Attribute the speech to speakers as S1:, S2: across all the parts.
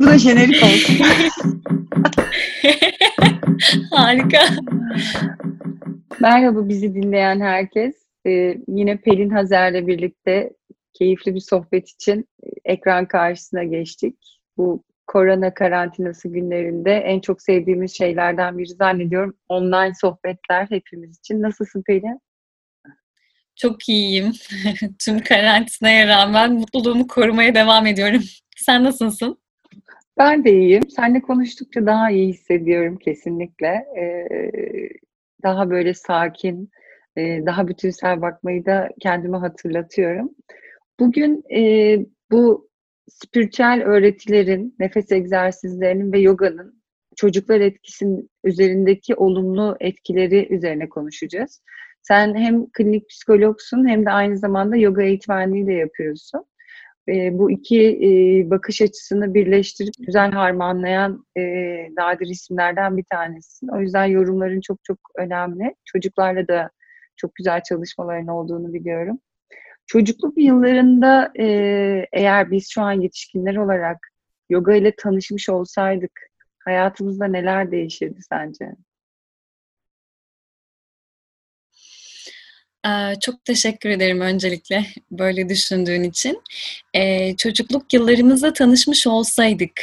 S1: Bu da jenerik olsun.
S2: Harika.
S1: Merhaba bizi dinleyen herkes. Ee, yine Pelin Hazer'le birlikte keyifli bir sohbet için ekran karşısına geçtik. Bu korona karantinası günlerinde en çok sevdiğimiz şeylerden biri zannediyorum online sohbetler hepimiz için. Nasılsın Pelin?
S2: Çok iyiyim. Tüm karantinaya rağmen mutluluğumu korumaya devam ediyorum. Sen nasılsın?
S1: Ben de iyiyim. Seninle konuştukça daha iyi hissediyorum kesinlikle. Ee, daha böyle sakin, e, daha bütünsel bakmayı da kendime hatırlatıyorum. Bugün e, bu spiritüel öğretilerin, nefes egzersizlerinin ve yoganın çocuklar etkisinin üzerindeki olumlu etkileri üzerine konuşacağız. Sen hem klinik psikologsun hem de aynı zamanda yoga eğitmenliği de yapıyorsun. E, bu iki e, bakış açısını birleştirip güzel harmanlayan e, nadir isimlerden bir tanesin. O yüzden yorumların çok çok önemli. Çocuklarla da çok güzel çalışmaların olduğunu biliyorum. Çocukluk yıllarında e, eğer biz şu an yetişkinler olarak yoga ile tanışmış olsaydık hayatımızda neler değişirdi sence?
S2: Çok teşekkür ederim öncelikle böyle düşündüğün için. Çocukluk yıllarımızda tanışmış olsaydık,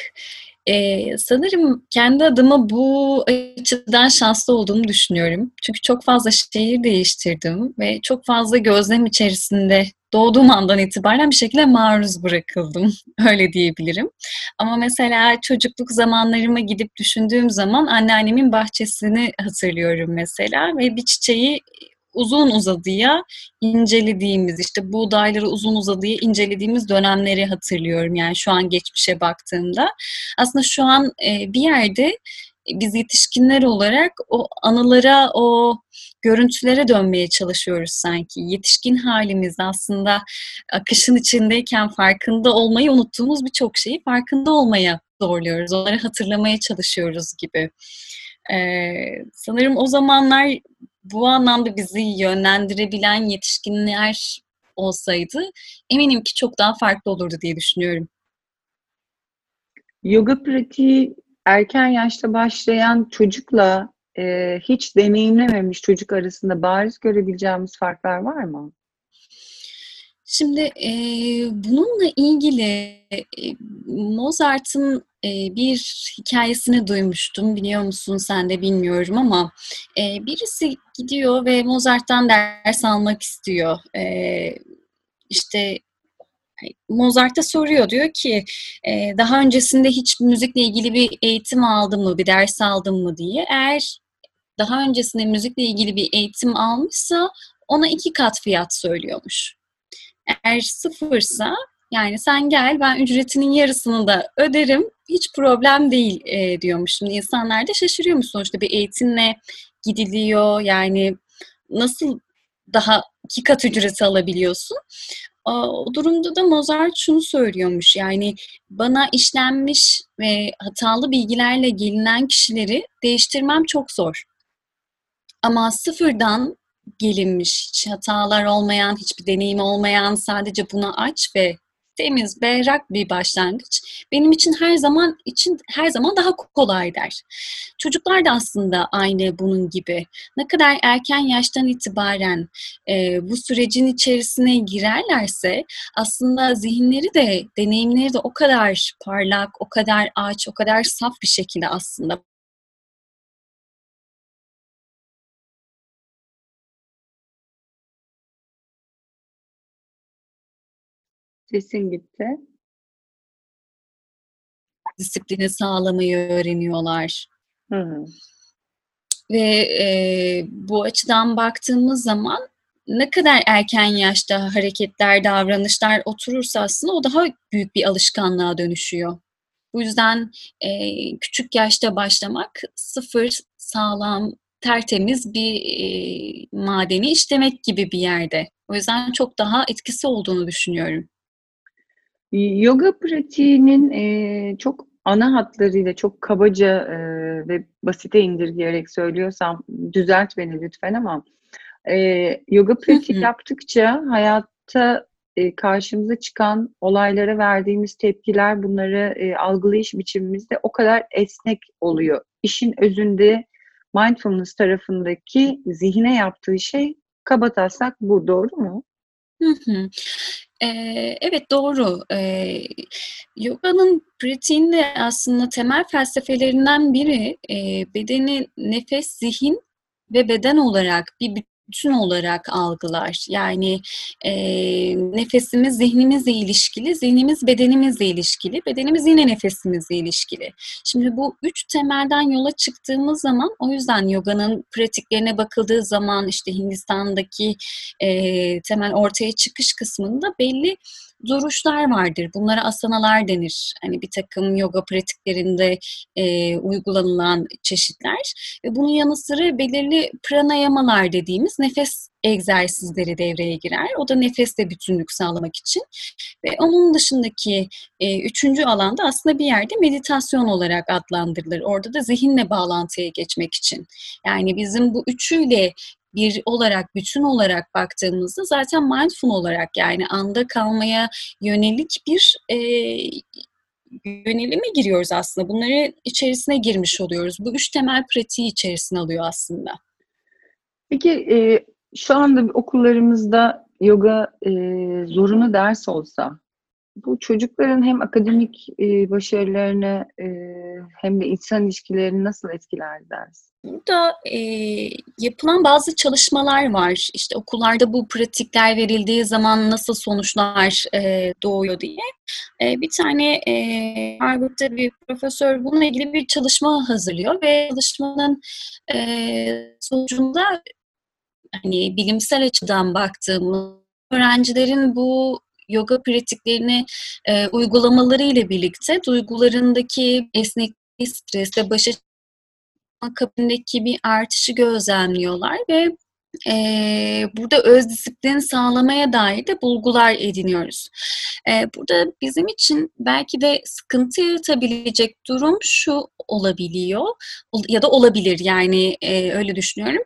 S2: sanırım kendi adıma bu açıdan şanslı olduğumu düşünüyorum. Çünkü çok fazla şehir değiştirdim ve çok fazla gözlem içerisinde doğduğum andan itibaren bir şekilde maruz bırakıldım. Öyle diyebilirim. Ama mesela çocukluk zamanlarıma gidip düşündüğüm zaman anneannemin bahçesini hatırlıyorum mesela ve bir çiçeği uzun uzadıya incelediğimiz işte buğdayları uzun uzadıya incelediğimiz dönemleri hatırlıyorum. Yani şu an geçmişe baktığımda. Aslında şu an e, bir yerde biz yetişkinler olarak o anılara, o görüntülere dönmeye çalışıyoruz sanki. Yetişkin halimizde aslında akışın içindeyken farkında olmayı unuttuğumuz birçok şeyi farkında olmaya zorluyoruz. Onları hatırlamaya çalışıyoruz gibi. Ee, sanırım o zamanlar bu anlamda bizi yönlendirebilen yetişkinler olsaydı eminim ki çok daha farklı olurdu diye düşünüyorum.
S1: Yoga pratiği erken yaşta başlayan çocukla e, hiç deneyimlememiş çocuk arasında bariz görebileceğimiz farklar var mı?
S2: Şimdi e, bununla ilgili Mozart'ın e, bir hikayesini duymuştum. Biliyor musun sen de bilmiyorum ama e, birisi gidiyor ve Mozart'tan ders almak istiyor. E, işte Mozart'a soruyor diyor ki e, daha öncesinde hiç müzikle ilgili bir eğitim aldın mı, bir ders aldın mı diye. Eğer daha öncesinde müzikle ilgili bir eğitim almışsa ona iki kat fiyat söylüyormuş. Eğer sıfırsa yani sen gel ben ücretinin yarısını da öderim hiç problem değil e, diyormuş. Şimdi insanlar da şaşırıyormuş sonuçta bir eğitimle gidiliyor yani nasıl daha iki kat ücreti alabiliyorsun. O durumda da Mozart şunu söylüyormuş yani bana işlenmiş ve hatalı bilgilerle gelinen kişileri değiştirmem çok zor. Ama sıfırdan gelinmiş, hiç hatalar olmayan, hiçbir deneyim olmayan, sadece buna aç ve temiz, berrak bir başlangıç benim için her zaman için her zaman daha kolay der. Çocuklar da aslında aynı bunun gibi. Ne kadar erken yaştan itibaren e, bu sürecin içerisine girerlerse aslında zihinleri de deneyimleri de o kadar parlak, o kadar aç, o kadar saf bir şekilde aslında
S1: Sesin gitti.
S2: Disiplini sağlamayı öğreniyorlar.
S1: Hı hı.
S2: Ve e, bu açıdan baktığımız zaman ne kadar erken yaşta hareketler, davranışlar oturursa aslında o daha büyük bir alışkanlığa dönüşüyor. Bu yüzden e, küçük yaşta başlamak sıfır, sağlam, tertemiz bir e, madeni işlemek gibi bir yerde. O yüzden çok daha etkisi olduğunu düşünüyorum.
S1: Yoga pratiğinin e, çok ana hatlarıyla çok kabaca e, ve basite indirgeyerek söylüyorsam düzelt beni lütfen ama e, yoga pratiği yaptıkça hayatta e, karşımıza çıkan olaylara verdiğimiz tepkiler, bunları e, algılayış biçimimiz de o kadar esnek oluyor. İşin özünde mindfulness tarafındaki zihine yaptığı şey kabataslak bu, doğru mu?
S2: Evet, doğru. Yoganın pratiğinde aslında temel felsefelerinden biri, bedeni nefes, zihin ve beden olarak bir bütün olarak algılar. Yani e, nefesimiz zihnimizle ilişkili, zihnimiz bedenimizle ilişkili, bedenimiz yine nefesimizle ilişkili. Şimdi bu üç temelden yola çıktığımız zaman o yüzden yoganın pratiklerine bakıldığı zaman işte Hindistan'daki e, temel ortaya çıkış kısmında belli duruşlar vardır. Bunlara asanalar denir. Hani bir takım yoga pratiklerinde e, uygulanılan çeşitler. Ve bunun yanı sıra belirli pranayamalar dediğimiz nefes egzersizleri devreye girer. O da nefeste bütünlük sağlamak için. Ve onun dışındaki e, üçüncü alanda aslında bir yerde meditasyon olarak adlandırılır. Orada da zihinle bağlantıya geçmek için. Yani bizim bu üçüyle bir olarak, bütün olarak baktığımızda zaten mindful olarak yani anda kalmaya yönelik bir e, yönelime giriyoruz aslında. Bunları içerisine girmiş oluyoruz. Bu üç temel pratiği içerisine alıyor aslında.
S1: Peki e, şu anda okullarımızda yoga e, zorunlu ders olsa bu çocukların hem akademik e, başarılarını e, hem de insan ilişkilerini nasıl etkiler ders?
S2: Burada e, yapılan bazı çalışmalar var. İşte okullarda bu pratikler verildiği zaman nasıl sonuçlar e, doğuyor diye. E, bir tane e, Harvard'da bir profesör bununla ilgili bir çalışma hazırlıyor ve çalışmanın e, sonucunda hani bilimsel açıdan baktığımız öğrencilerin bu yoga pratiklerini e, uygulamaları ile birlikte duygularındaki esnekliği, stresle başa akabindeki bir artışı gözlemliyorlar ve e, burada öz disiplin sağlamaya dair de bulgular ediniyoruz. E, burada bizim için belki de sıkıntı yaratabilecek durum şu olabiliyor ya da olabilir yani e, öyle düşünüyorum.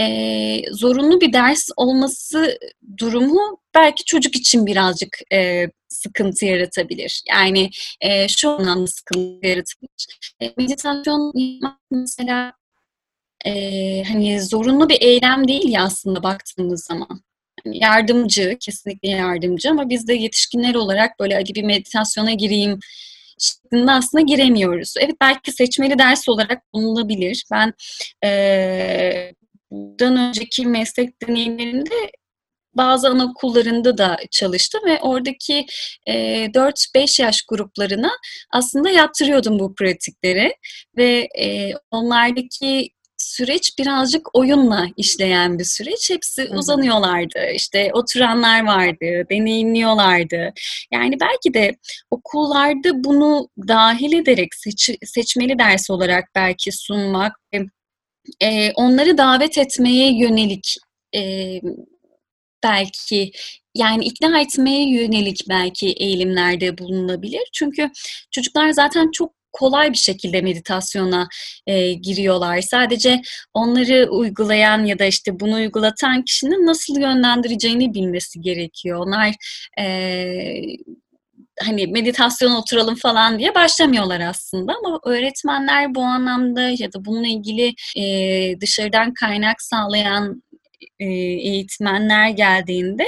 S2: E, zorunlu bir ders olması durumu belki çocuk için birazcık e, sıkıntı yaratabilir. Yani e, şu anlamda sıkıntı yaratabilir. E, meditasyon mesela e, hani zorunlu bir eylem değil ya aslında baktığımız zaman. Yani yardımcı, kesinlikle yardımcı ama biz de yetişkinler olarak böyle hadi bir meditasyona gireyim şeklinde aslında giremiyoruz. Evet belki seçmeli ders olarak bulunabilir. Ben e, bundan önceki meslek deneyimlerimde bazı anaokullarında da çalıştım ve oradaki e, 4-5 yaş gruplarına aslında yaptırıyordum bu pratikleri ve e, onlardaki süreç birazcık oyunla işleyen bir süreç. Hepsi Hı-hı. uzanıyorlardı. İşte oturanlar vardı, deneyimliyorlardı. Yani belki de okullarda bunu dahil ederek seç, seçmeli ders olarak belki sunmak, e, onları davet etmeye yönelik e, belki yani ikna etmeye yönelik belki eğilimlerde bulunabilir. Çünkü çocuklar zaten çok kolay bir şekilde meditasyona e, giriyorlar. Sadece onları uygulayan ya da işte bunu uygulatan kişinin nasıl yönlendireceğini bilmesi gerekiyor. Onlar e, hani meditasyon oturalım falan diye başlamıyorlar aslında ama öğretmenler bu anlamda ya da bununla ilgili e, dışarıdan kaynak sağlayan eğitmenler geldiğinde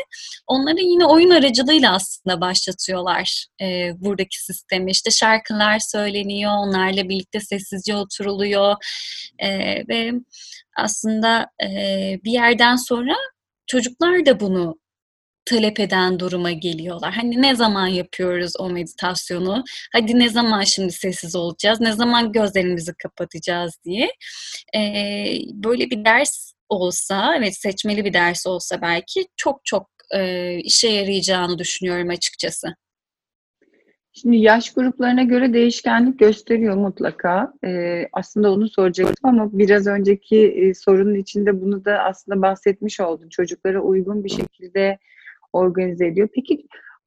S2: onları yine oyun aracılığıyla aslında başlatıyorlar e, buradaki sistemi. İşte şarkılar söyleniyor, onlarla birlikte sessizce oturuluyor e, ve aslında bir yerden sonra çocuklar da bunu talep eden duruma geliyorlar. Hani ne zaman yapıyoruz o meditasyonu? Hadi ne zaman şimdi sessiz olacağız? Ne zaman gözlerimizi kapatacağız diye. Ee, böyle bir ders olsa, evet seçmeli bir ders olsa belki çok çok e, işe yarayacağını düşünüyorum açıkçası.
S1: Şimdi yaş gruplarına göre değişkenlik gösteriyor mutlaka. Ee, aslında onu soracaktım ama biraz önceki e, sorunun içinde bunu da aslında bahsetmiş oldun. Çocuklara uygun bir şekilde organize ediyor. Peki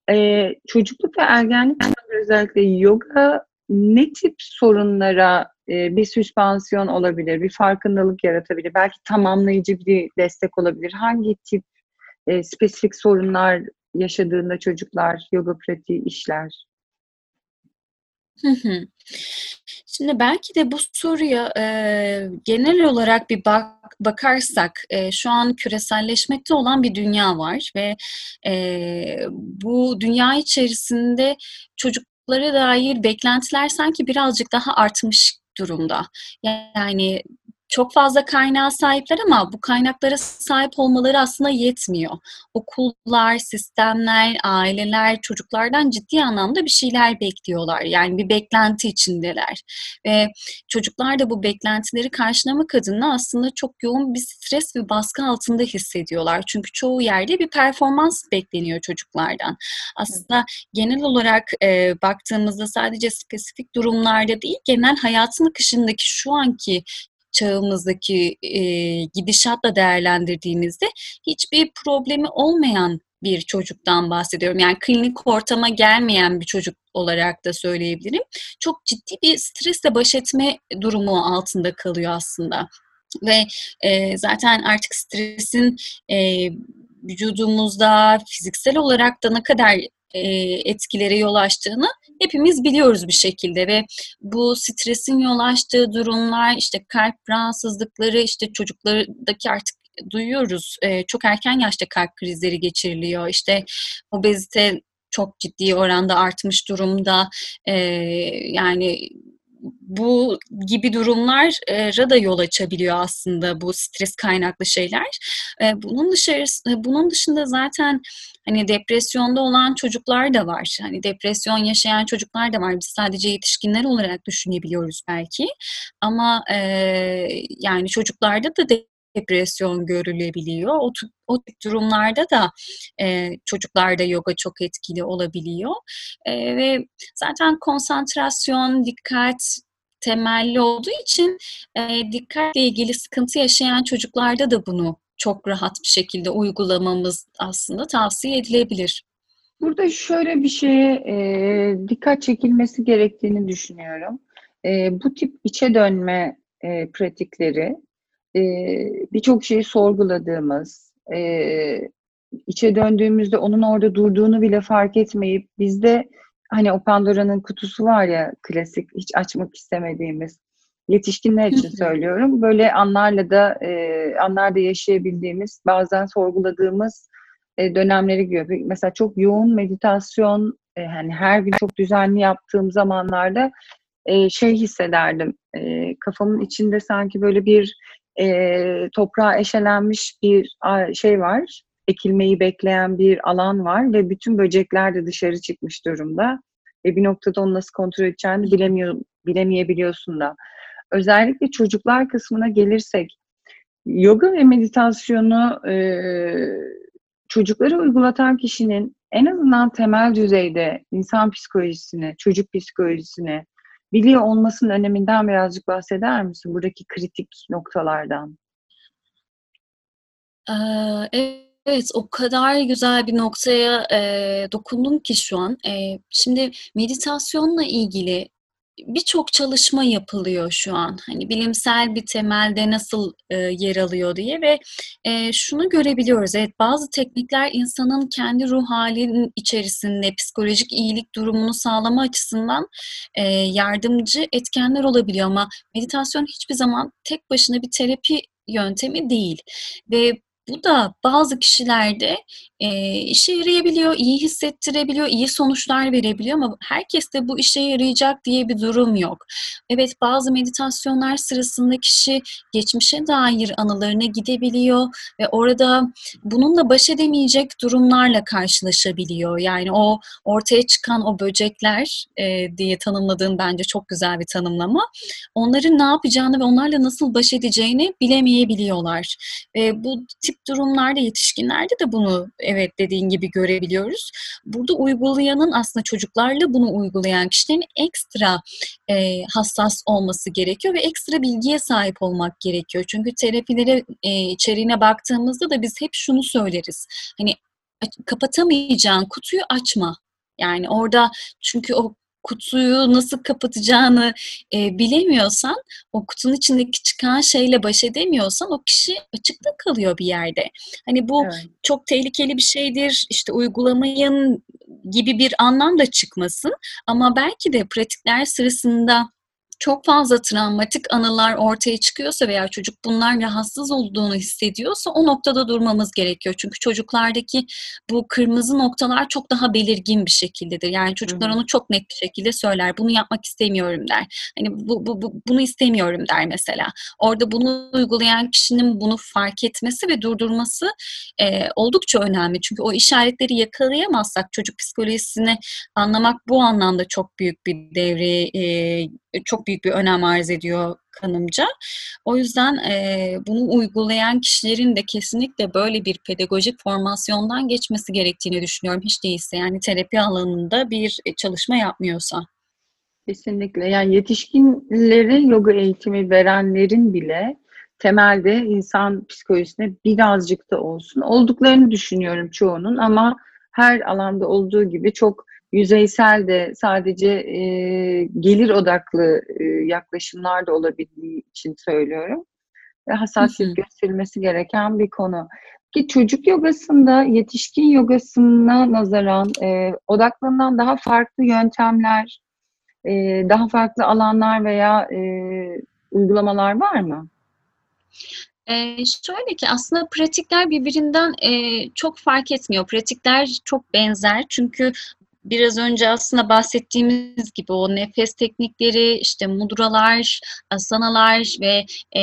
S1: e, çocukluk ve ergenlik özellikle yoga ne tip sorunlara e, bir süspansiyon olabilir, bir farkındalık yaratabilir, belki tamamlayıcı bir destek olabilir. Hangi tip e, spesifik sorunlar yaşadığında çocuklar yoga pratiği işler?
S2: Şimdi belki de bu soruya e, genel olarak bir bak bakarsak e, şu an küreselleşmekte olan bir dünya var ve e, bu dünya içerisinde çocuklara dair beklentiler sanki birazcık daha artmış durumda. Yani çok fazla kaynağa sahipler ama bu kaynaklara sahip olmaları aslında yetmiyor. Okullar, sistemler, aileler çocuklardan ciddi anlamda bir şeyler bekliyorlar. Yani bir beklenti içindeler. Ve çocuklar da bu beklentileri karşılamak adına aslında çok yoğun bir stres ve baskı altında hissediyorlar. Çünkü çoğu yerde bir performans bekleniyor çocuklardan. Aslında genel olarak e, baktığımızda sadece spesifik durumlarda değil, genel hayatın akışındaki şu anki çağımızdaki e, gidişatla değerlendirdiğimizde hiçbir problemi olmayan bir çocuktan bahsediyorum. Yani klinik ortama gelmeyen bir çocuk olarak da söyleyebilirim. Çok ciddi bir stresle baş etme durumu altında kalıyor aslında. Ve e, zaten artık stresin e, vücudumuzda fiziksel olarak da ne kadar etkilere yol açtığını hepimiz biliyoruz bir şekilde ve bu stresin yol açtığı durumlar işte kalp rahatsızlıkları işte çocuklardaki artık duyuyoruz e, çok erken yaşta kalp krizleri geçiriliyor işte obezite çok ciddi oranda artmış durumda e, yani bu gibi durumlara da yol açabiliyor aslında bu stres kaynaklı şeyler. Bunun dışarısında bunun dışında zaten hani depresyonda olan çocuklar da var. Hani depresyon yaşayan çocuklar da var. Biz sadece yetişkinler olarak düşünebiliyoruz belki. Ama yani çocuklarda da depresyon görülebiliyor. O, o tip durumlarda da e, çocuklarda yoga çok etkili olabiliyor. E, ve zaten konsantrasyon, dikkat temelli olduğu için e, dikkatle ilgili sıkıntı yaşayan çocuklarda da bunu çok rahat bir şekilde uygulamamız aslında tavsiye edilebilir.
S1: Burada şöyle bir şeye e, dikkat çekilmesi gerektiğini düşünüyorum. E, bu tip içe dönme e, pratikleri e, birçok şeyi sorguladığımız, e, içe döndüğümüzde onun orada durduğunu bile fark etmeyip bizde hani o Pandora'nın kutusu var ya klasik hiç açmak istemediğimiz yetişkinler için söylüyorum. Böyle anlarla da e, anlarda yaşayabildiğimiz bazen sorguladığımız e, dönemleri görüyor. Mesela çok yoğun meditasyon e, yani her gün çok düzenli yaptığım zamanlarda e, şey hissederdim. E, kafamın içinde sanki böyle bir e, toprağa eşelenmiş bir şey var. Ekilmeyi bekleyen bir alan var ve bütün böcekler de dışarı çıkmış durumda. Ve bir noktada onu nasıl kontrol edeceğini bilemiyor, bilemeyebiliyorsun da. Özellikle çocuklar kısmına gelirsek, yoga ve meditasyonu e, çocuklara uygulatan kişinin en azından temel düzeyde insan psikolojisini, çocuk psikolojisini, biliyor olmasının öneminden birazcık bahseder misin? Buradaki kritik noktalardan.
S2: Evet, o kadar güzel bir noktaya dokundum ki şu an. Şimdi meditasyonla ilgili birçok çalışma yapılıyor şu an. Hani bilimsel bir temelde nasıl e, yer alıyor diye ve e, şunu görebiliyoruz. Evet bazı teknikler insanın kendi ruh halinin içerisinde psikolojik iyilik durumunu sağlama açısından e, yardımcı etkenler olabiliyor ama meditasyon hiçbir zaman tek başına bir terapi yöntemi değil ve bu da bazı kişilerde e, işe yarayabiliyor, iyi hissettirebiliyor, iyi sonuçlar verebiliyor ama herkes de bu işe yarayacak diye bir durum yok. Evet bazı meditasyonlar sırasında kişi geçmişe dair anılarına gidebiliyor ve orada bununla baş edemeyecek durumlarla karşılaşabiliyor. Yani o ortaya çıkan o böcekler e, diye tanımladığın bence çok güzel bir tanımlama. Onların ne yapacağını ve onlarla nasıl baş edeceğini bilemeyebiliyorlar. Ve bu tip durumlarda yetişkinlerde de bunu evet dediğin gibi görebiliyoruz. Burada uygulayanın aslında çocuklarla bunu uygulayan kişilerin ekstra e, hassas olması gerekiyor ve ekstra bilgiye sahip olmak gerekiyor. Çünkü terapilere e, içeriğine baktığımızda da biz hep şunu söyleriz. Hani kapatamayacağın kutuyu açma. Yani orada çünkü o kutuyu nasıl kapatacağını e, bilemiyorsan, o kutunun içindeki çıkan şeyle baş edemiyorsan o kişi açıkta kalıyor bir yerde. Hani bu evet. çok tehlikeli bir şeydir, işte uygulamayın gibi bir anlam da çıkmasın ama belki de pratikler sırasında çok fazla travmatik anılar ortaya çıkıyorsa veya çocuk bunlar rahatsız olduğunu hissediyorsa o noktada durmamız gerekiyor. Çünkü çocuklardaki bu kırmızı noktalar çok daha belirgin bir şekildedir. Yani çocuklar onu çok net bir şekilde söyler. Bunu yapmak istemiyorum der. Hani bu, bu, bu bunu istemiyorum der mesela. Orada bunu uygulayan kişinin bunu fark etmesi ve durdurması e, oldukça önemli. Çünkü o işaretleri yakalayamazsak çocuk psikolojisini anlamak bu anlamda çok büyük bir devre e, çok büyük bir önem arz ediyor kanımca. O yüzden e, bunu uygulayan kişilerin de kesinlikle böyle bir pedagojik formasyondan geçmesi gerektiğini düşünüyorum. Hiç değilse yani terapi alanında bir çalışma yapmıyorsa.
S1: Kesinlikle. Yani yetişkinlerin yoga eğitimi verenlerin bile temelde insan psikolojisine birazcık da olsun olduklarını düşünüyorum çoğunun ama her alanda olduğu gibi çok yüzeysel de sadece e, gelir odaklı e, yaklaşımlar da olabildiği için söylüyorum. Ve hassasiyet gösterilmesi gereken bir konu. Ki çocuk yogasında yetişkin yogasına nazaran e, odaklanan daha farklı yöntemler, e, daha farklı alanlar veya e, uygulamalar var mı?
S2: Ee, şöyle ki aslında pratikler birbirinden e, çok fark etmiyor. Pratikler çok benzer çünkü biraz önce aslında bahsettiğimiz gibi o nefes teknikleri, işte mudralar, asanalar ve e,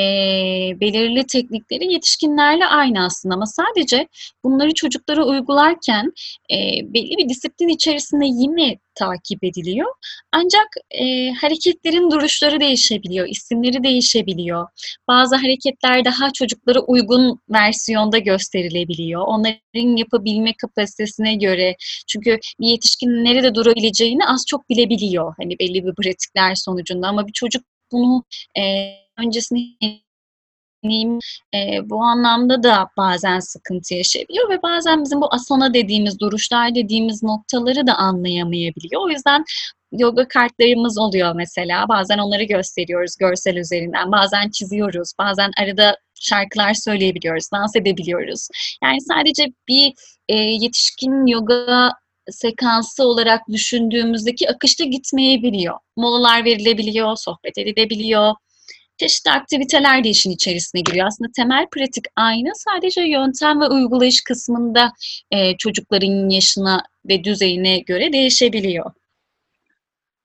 S2: belirli teknikleri yetişkinlerle aynı aslında. Ama sadece bunları çocuklara uygularken e, belli bir disiplin içerisinde yine takip ediliyor. Ancak e, hareketlerin duruşları değişebiliyor, isimleri değişebiliyor. Bazı hareketler daha çocuklara uygun versiyonda gösterilebiliyor. Onların yapabilme kapasitesine göre. Çünkü bir yetişkin nerede durabileceğini az çok bilebiliyor. Hani belli bir pratikler sonucunda ama bir çocuk bunu e, öncesinde deneyim e, bu anlamda da bazen sıkıntı yaşayabiliyor ve bazen bizim bu asana dediğimiz, duruşlar dediğimiz noktaları da anlayamayabiliyor. O yüzden yoga kartlarımız oluyor mesela. Bazen onları gösteriyoruz görsel üzerinden. Bazen çiziyoruz. Bazen arada şarkılar söyleyebiliyoruz, dans edebiliyoruz. Yani sadece bir e, yetişkin yoga sekansı olarak düşündüğümüzdeki akışta gitmeyebiliyor. Molalar verilebiliyor, sohbet edilebiliyor çeşitli aktiviteler de işin içerisine giriyor. Aslında temel pratik aynı. Sadece yöntem ve uygulayış kısmında e, çocukların yaşına ve düzeyine göre değişebiliyor.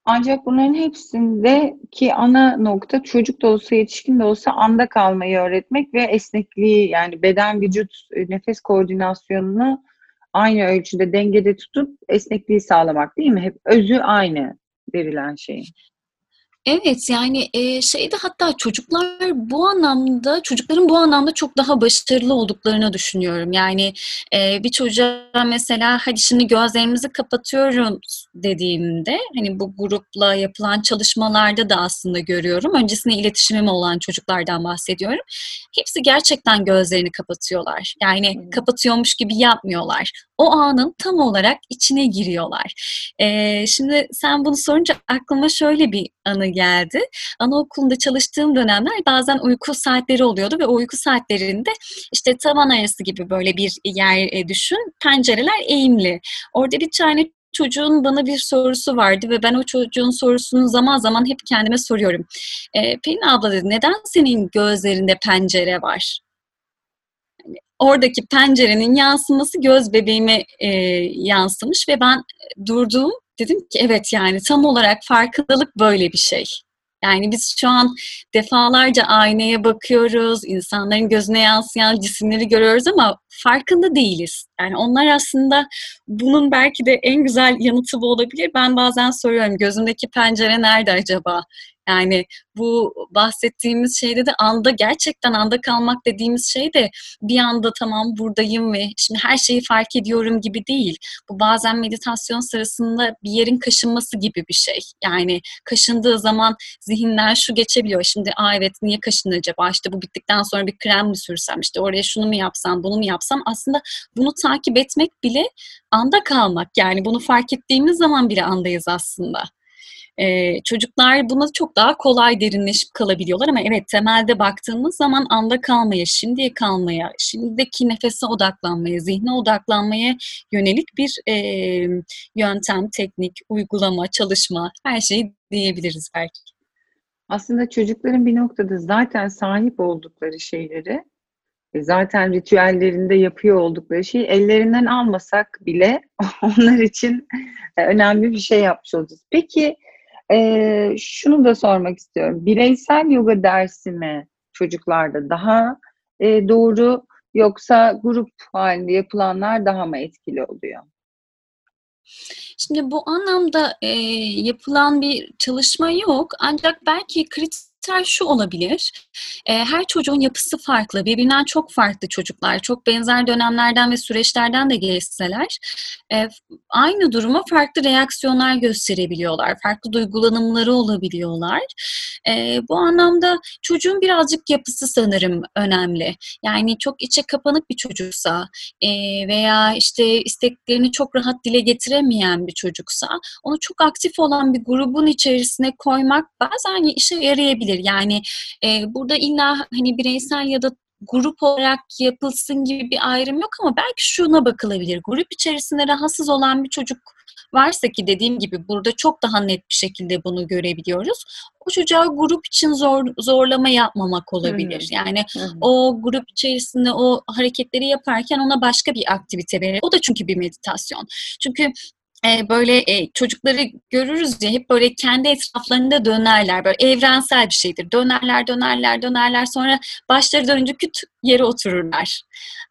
S1: Ancak bunların hepsindeki ana nokta çocuk da olsa yetişkin de olsa anda kalmayı öğretmek ve esnekliği yani beden vücut e, nefes koordinasyonunu aynı ölçüde dengede tutup esnekliği sağlamak değil mi? Hep özü aynı verilen şeyin.
S2: Evet yani e, şeyde hatta çocuklar bu anlamda çocukların bu anlamda çok daha başarılı olduklarını düşünüyorum. Yani e, bir çocuğa mesela hadi şimdi gözlerimizi kapatıyoruz dediğimde hani bu grupla yapılan çalışmalarda da aslında görüyorum. Öncesinde iletişimim olan çocuklardan bahsediyorum. Hepsi gerçekten gözlerini kapatıyorlar. Yani hmm. kapatıyormuş gibi yapmıyorlar. O anın tam olarak içine giriyorlar. E, şimdi sen bunu sorunca aklıma şöyle bir anı geldi. Anaokulunda çalıştığım dönemler bazen uyku saatleri oluyordu ve o uyku saatlerinde işte tavan arası gibi böyle bir yer e, düşün. Pencereler eğimli. Orada bir tane çocuğun bana bir sorusu vardı ve ben o çocuğun sorusunu zaman zaman hep kendime soruyorum. E, Pelin abla dedi neden senin gözlerinde pencere var? Hani oradaki pencerenin yansıması göz bebeğime e, yansımış ve ben durduğum dedim ki evet yani tam olarak farkındalık böyle bir şey. Yani biz şu an defalarca aynaya bakıyoruz, insanların gözüne yansıyan cisimleri görüyoruz ama farkında değiliz. Yani onlar aslında bunun belki de en güzel yanıtı bu olabilir. Ben bazen soruyorum gözümdeki pencere nerede acaba? Yani bu bahsettiğimiz şeyde de anda gerçekten anda kalmak dediğimiz şey de bir anda tamam buradayım ve şimdi her şeyi fark ediyorum gibi değil. Bu bazen meditasyon sırasında bir yerin kaşınması gibi bir şey. Yani kaşındığı zaman zihinden şu geçebiliyor. Şimdi aa evet niye kaşındı acaba? İşte bu bittikten sonra bir krem mi sürsem? İşte oraya şunu mu yapsam, bunu mu yapsam? Aslında bunu takip etmek bile anda kalmak. Yani bunu fark ettiğimiz zaman bile andayız aslında. Ee, çocuklar buna çok daha kolay derinleşip kalabiliyorlar ama evet temelde baktığımız zaman anda kalmaya, şimdiye kalmaya, şimdiki nefese odaklanmaya, zihne odaklanmaya yönelik bir e, yöntem, teknik, uygulama, çalışma her şeyi diyebiliriz belki.
S1: Aslında çocukların bir noktada zaten sahip oldukları şeyleri zaten ritüellerinde yapıyor oldukları şeyi ellerinden almasak bile onlar için e, önemli bir şey yapmış olacağız. Peki e, şunu da sormak istiyorum. Bireysel yoga dersi mi çocuklarda daha e, doğru yoksa grup halinde yapılanlar daha mı etkili oluyor?
S2: Şimdi bu anlamda e, yapılan bir çalışma yok ancak belki kritik kriter şu olabilir. Her çocuğun yapısı farklı. Birbirinden çok farklı çocuklar. Çok benzer dönemlerden ve süreçlerden de geçseler aynı duruma farklı reaksiyonlar gösterebiliyorlar. Farklı duygulanımları olabiliyorlar. Bu anlamda çocuğun birazcık yapısı sanırım önemli. Yani çok içe kapanık bir çocuksa veya işte isteklerini çok rahat dile getiremeyen bir çocuksa onu çok aktif olan bir grubun içerisine koymak bazen işe yarayabilir olabilir. Yani e, burada illa hani bireysel ya da grup olarak yapılsın gibi bir ayrım yok ama belki şuna bakılabilir. Grup içerisinde rahatsız olan bir çocuk varsa ki dediğim gibi burada çok daha net bir şekilde bunu görebiliyoruz. O çocuğa grup için zor, zorlama yapmamak olabilir. Hı-hı. Yani Hı-hı. o grup içerisinde o hareketleri yaparken ona başka bir aktivite verir. O da çünkü bir meditasyon. Çünkü e, böyle e, çocukları görürüz ya hep böyle kendi etraflarında dönerler. Böyle evrensel bir şeydir. Dönerler, dönerler, dönerler. Sonra başları dönünce küt yere otururlar.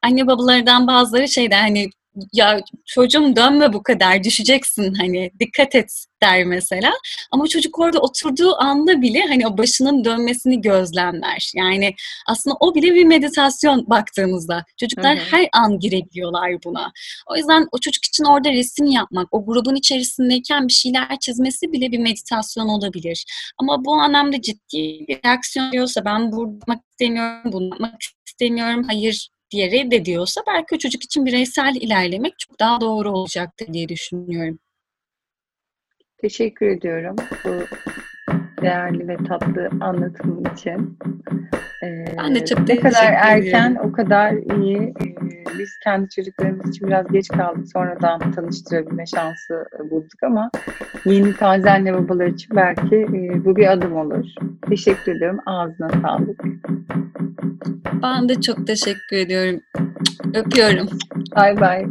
S2: Anne babalarından bazıları şeyden hani ya çocuğum dönme bu kadar düşeceksin hani dikkat et der mesela. Ama çocuk orada oturduğu anda bile hani o başının dönmesini gözlemler. Yani aslında o bile bir meditasyon baktığımızda. Çocuklar hı hı. her an girebiliyorlar buna. O yüzden o çocuk için orada resim yapmak, o grubun içerisindeyken bir şeyler çizmesi bile bir meditasyon olabilir. Ama bu anlamda ciddi bir reaksiyon diyorsa ben burada istemiyorum, bunu yapmak istemiyorum, hayır diye reddediyorsa belki çocuk için bireysel ilerlemek çok daha doğru olacaktır diye düşünüyorum.
S1: Teşekkür ediyorum bu değerli ve tatlı anlatım için.
S2: Ee, ben de çok
S1: Ne kadar erken o kadar iyi. Ee, biz kendi çocuklarımız için biraz geç kaldık. Sonradan tanıştırabilme şansı bulduk ama yeni taze anne babalar için belki e, bu bir adım olur. Teşekkür ediyorum. Ağzına sağlık.
S2: Ben de çok teşekkür ediyorum. Öpüyorum.
S1: Bay bay.